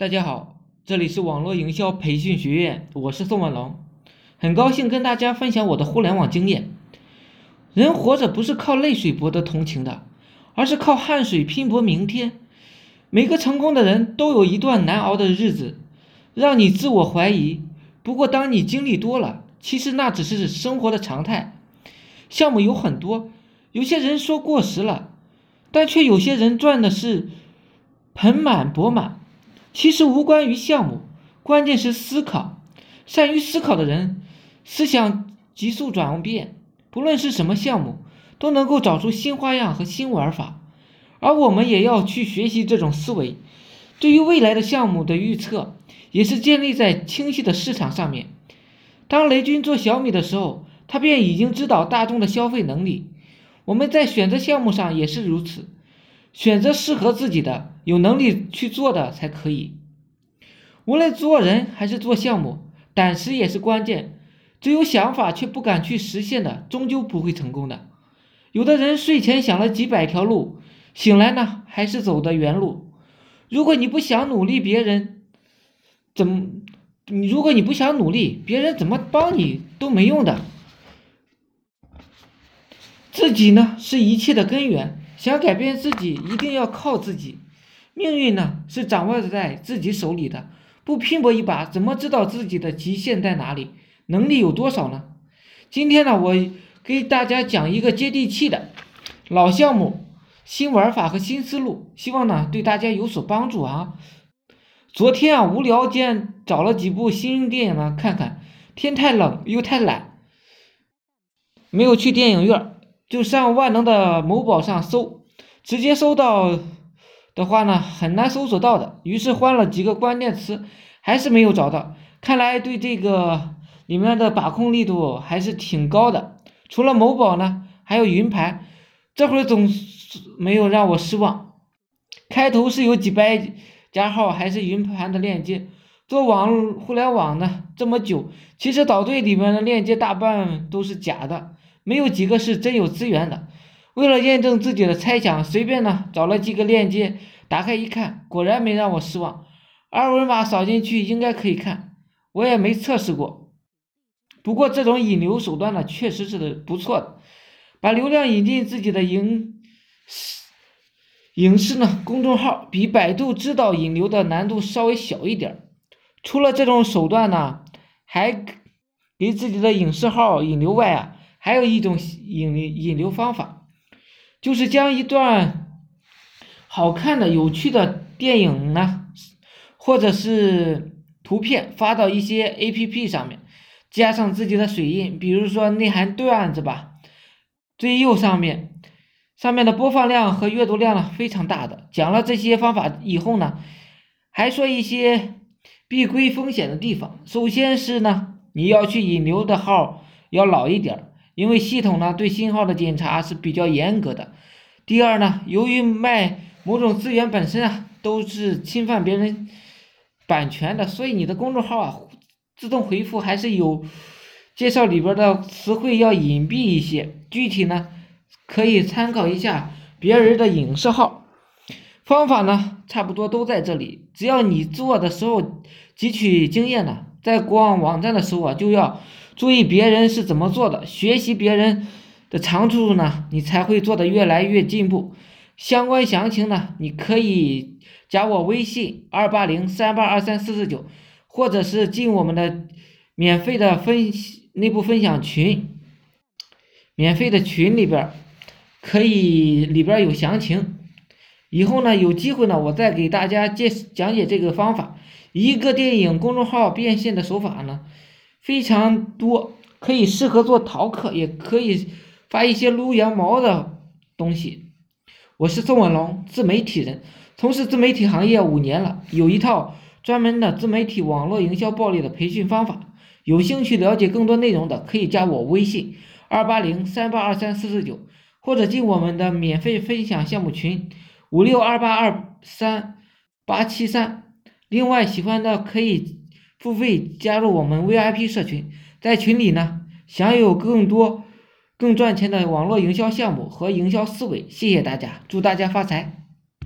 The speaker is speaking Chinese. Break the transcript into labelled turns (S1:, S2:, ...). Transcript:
S1: 大家好，这里是网络营销培训学院，我是宋文龙，很高兴跟大家分享我的互联网经验。人活着不是靠泪水博得同情的，而是靠汗水拼搏明天。每个成功的人都有一段难熬的日子，让你自我怀疑。不过当你经历多了，其实那只是生活的常态。项目有很多，有些人说过时了，但却有些人赚的是盆满钵满。其实无关于项目，关键是思考。善于思考的人，思想急速转变，不论是什么项目，都能够找出新花样和新玩法。而我们也要去学习这种思维。对于未来的项目的预测，也是建立在清晰的市场上面。当雷军做小米的时候，他便已经知道大众的消费能力。我们在选择项目上也是如此。选择适合自己的、有能力去做的才可以。无论做人还是做项目，胆识也是关键。只有想法却不敢去实现的，终究不会成功的。有的人睡前想了几百条路，醒来呢还是走的原路。如果你不想努力，别人怎么？你如果你不想努力，别人怎么帮你都没用的。自己呢是一切的根源。想改变自己，一定要靠自己。命运呢，是掌握在自己手里的。不拼搏一把，怎么知道自己的极限在哪里，能力有多少呢？今天呢，我给大家讲一个接地气的老项目、新玩法和新思路，希望呢对大家有所帮助啊。昨天啊，无聊间找了几部新电影呢看看，天太冷又太懒，没有去电影院。就上万能的某宝上搜，直接搜到的话呢，很难搜索到的。于是换了几个关键词，还是没有找到。看来对这个里面的把控力度还是挺高的。除了某宝呢，还有云盘，这会儿总没有让我失望。开头是有几百加号还是云盘的链接。做网互联网呢这么久，其实导队里面的链接大半都是假的。没有几个是真有资源的。为了验证自己的猜想，随便呢找了几个链接，打开一看，果然没让我失望。二维码扫进去应该可以看，我也没测试过。不过这种引流手段呢，确实是不错的，把流量引进自己的影视影视呢公众号，比百度知道引流的难度稍微小一点。除了这种手段呢，还给自己的影视号引流外啊。还有一种引引流方法，就是将一段好看的、有趣的电影呢，或者是图片发到一些 A P P 上面，加上自己的水印，比如说内涵段子吧，最右上面，上面的播放量和阅读量呢非常大的。讲了这些方法以后呢，还说一些避规风险的地方。首先是呢，你要去引流的号要老一点儿。因为系统呢对信号的检查是比较严格的。第二呢，由于卖某种资源本身啊都是侵犯别人版权的，所以你的公众号啊自动回复还是有介绍里边的词汇要隐蔽一些。具体呢可以参考一下别人的影视号。方法呢差不多都在这里，只要你做的时候汲取经验呢，在逛网站的时候啊就要。注意别人是怎么做的，学习别人的长处呢，你才会做的越来越进步。相关详情呢，你可以加我微信二八零三八二三四四九，或者是进我们的免费的分内部分享群，免费的群里边可以里边有详情。以后呢，有机会呢，我再给大家介讲解这个方法，一个电影公众号变现的手法呢。非常多，可以适合做淘客，也可以发一些撸羊毛的东西。我是宋文龙，自媒体人，从事自媒体行业五年了，有一套专门的自媒体网络营销暴力的培训方法。有兴趣了解更多内容的，可以加我微信二八零三八二三四四九，或者进我们的免费分享项目群五六二八二三八七三。另外，喜欢的可以。付费加入我们 VIP 社群，在群里呢，享有更多更赚钱的网络营销项目和营销思维。谢谢大家，祝大家发财！